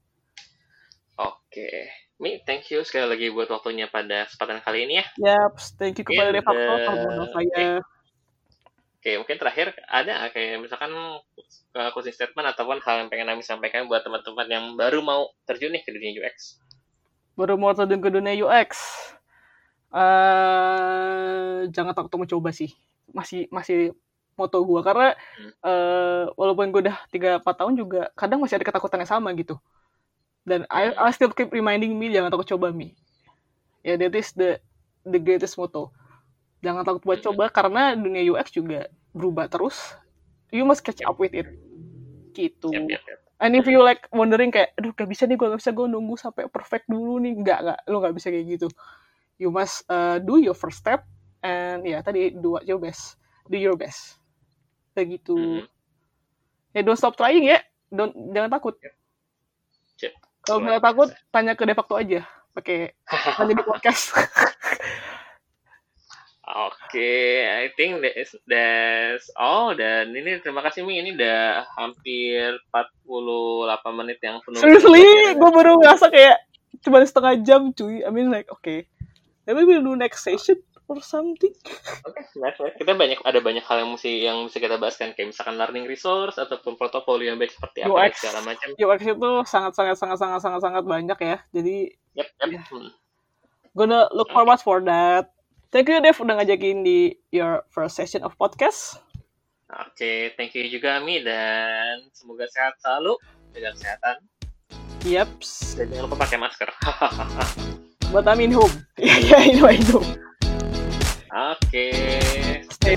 Oke. Mi, thank you sekali lagi buat waktunya pada kesempatan kali ini ya. Yap, thank you kepada Defaktor eh, telah saya. Oke, mungkin terakhir ada kayak misalkan uh, closing statement ataupun hal yang pengen kami sampaikan buat teman-teman yang baru mau terjun nih ke dunia UX. baru mau terjun ke dunia UX eh jangan takut mencoba sih. Masih masih moto gue karena Hmm. eh walaupun gue udah tiga empat tahun juga kadang masih ada ketakutan yang sama gitu. Dan I, I still keep reminding me jangan takut coba me ya that is the the greatest motto jangan takut buat Hmm. coba karena dunia UX juga berubah terus you must catch up with it gitu. And if you like wondering kayak, aduh gak bisa nih, gue gak bisa, gue nunggu sampai perfect dulu nih. Enggak, enggak, lo gak bisa kayak gitu. You must uh, do your first step, and ya tadi do what your best. Do your best. Kayak gitu. Mhm. Ya don't stop trying ya. Don't, jangan takut. Sip. Kalau misalnya takut, tanya ke Defacto aja. Pakai, tanya di podcast. Oke, I think that's, that's all. Dan ini terima kasih Mi, ini udah hampir 48 menit yang penuh. Seriously, gue baru ngerasa kayak cuma setengah jam cuy. I mean like, okay. Maybe we'll do next session or something. Oke, next, next. kita banyak ada banyak hal yang mesti yang bisa kita bahas kan kayak misalkan learning resource ataupun portofolio yang baik seperti apa UX. segala macam. UX itu sangat sangat sangat sangat sangat sangat banyak ya. Jadi yap. Iya. Hmm. gonna look forward for that. Thank you Dev udah ngajakin di your first session of podcast. Oke, thank you juga Mi dan semoga sehat selalu, jaga kesehatan Yeps. dan jangan lupa pakai masker. But I'm in home. Yeah, yeah, I know, I know. Oke, Stay